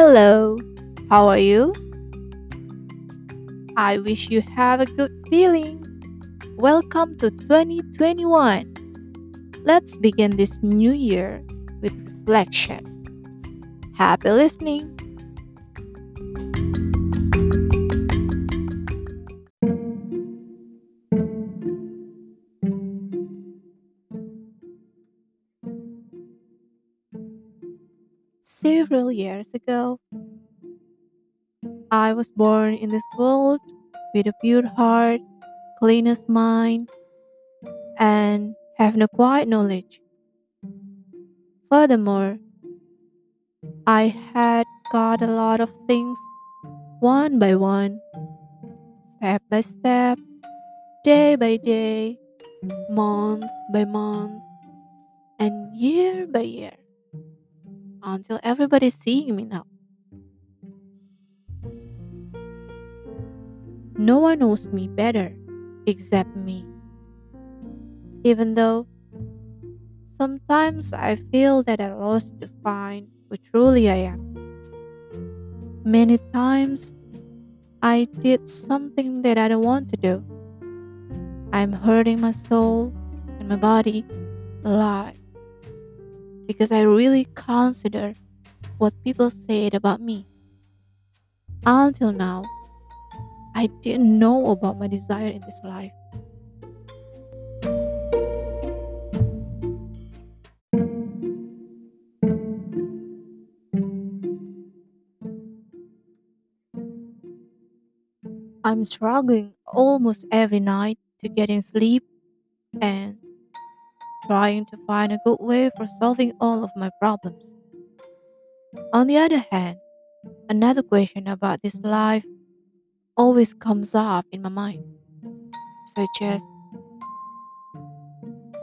Hello, how are you? I wish you have a good feeling. Welcome to 2021. Let's begin this new year with reflection. Happy listening. Several years ago, I was born in this world with a pure heart, cleanest mind, and have no quiet knowledge. Furthermore, I had got a lot of things one by one, step by step, day by day, month by month, and year by year, until everybody's seeing me now. No one knows me better except me. Even though sometimes I feel that I lost to find who truly I am. Many times I did something that I don't want to do. I'm hurting my soul and my body lot because I really consider what people said about me. Until now, I didn't know about my desire in this life. I'm struggling almost every night to getting sleep and trying to find a good way for solving all of my problems. On the other hand, another question about this life always comes up in my mind, such as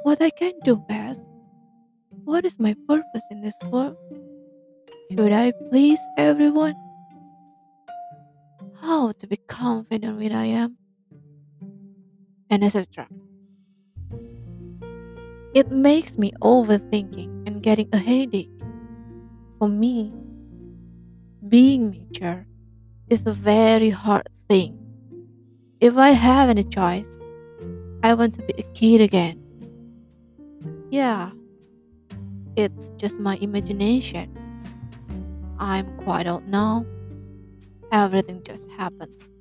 what I can do best, what is my purpose in this world, should I please everyone, how to be confident with I am, and etc. It makes me overthinking and getting a headache. For me, being mature is a very hard thing. If I have any choice, I want to be a kid again. Yeah, it's just my imagination. I'm quite old now. Everything just happens.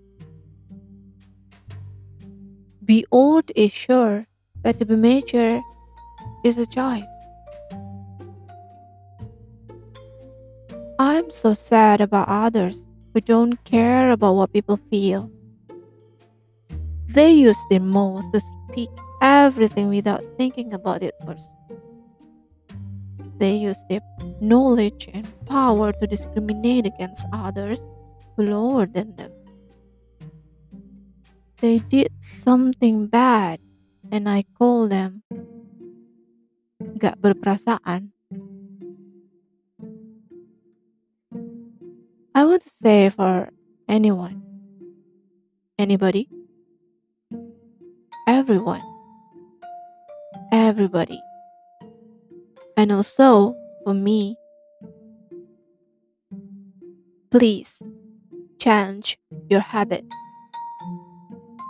Be old is sure, but to be mature is a choice. I'm so sad about others who don't care about what people feel. They use their mouth to speak everything without thinking about it first. They use their knowledge and power to discriminate against others who lower than them. They did something bad and I call them gak berperasaan. I want to say for anyone, anybody, everyone, everybody, and also for me, please change your habit.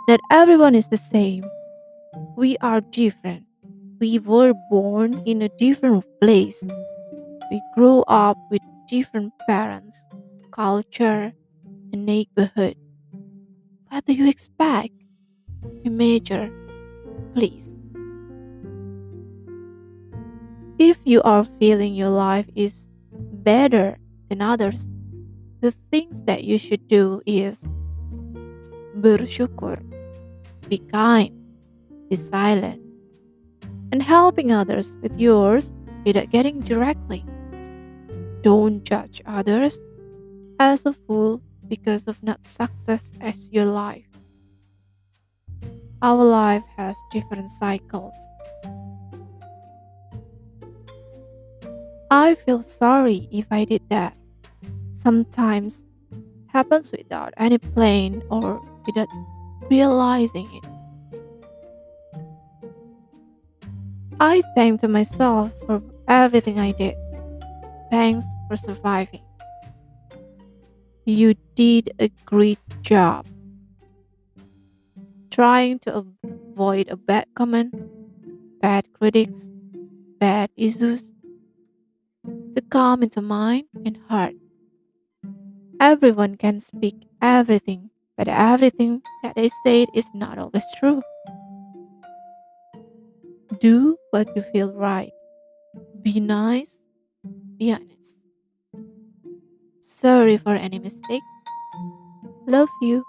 Not everyone is the same. We are different. We were born in a different place. We grew up with different parents, culture, and neighborhood. What do you expect? Be major, please. If you are feeling your life is better than others, the things that you should do is bersyukur, be kind, be silent, and helping others with yours without getting directly. Don't judge others as a fool because of not success as your life. Our life has different cycles. I feel sorry if I did that. Sometimes happens without any plan or without realizing it. I thank to myself for everything I did. Thanks for surviving. You did a great job. Trying to avoid a bad comment, bad critics, bad issues, to calm into mind and heart. Everyone can speak everything, but everything that they say is not always true. Do what you feel right. Be nice, be honest. Sorry for any mistake. Love you.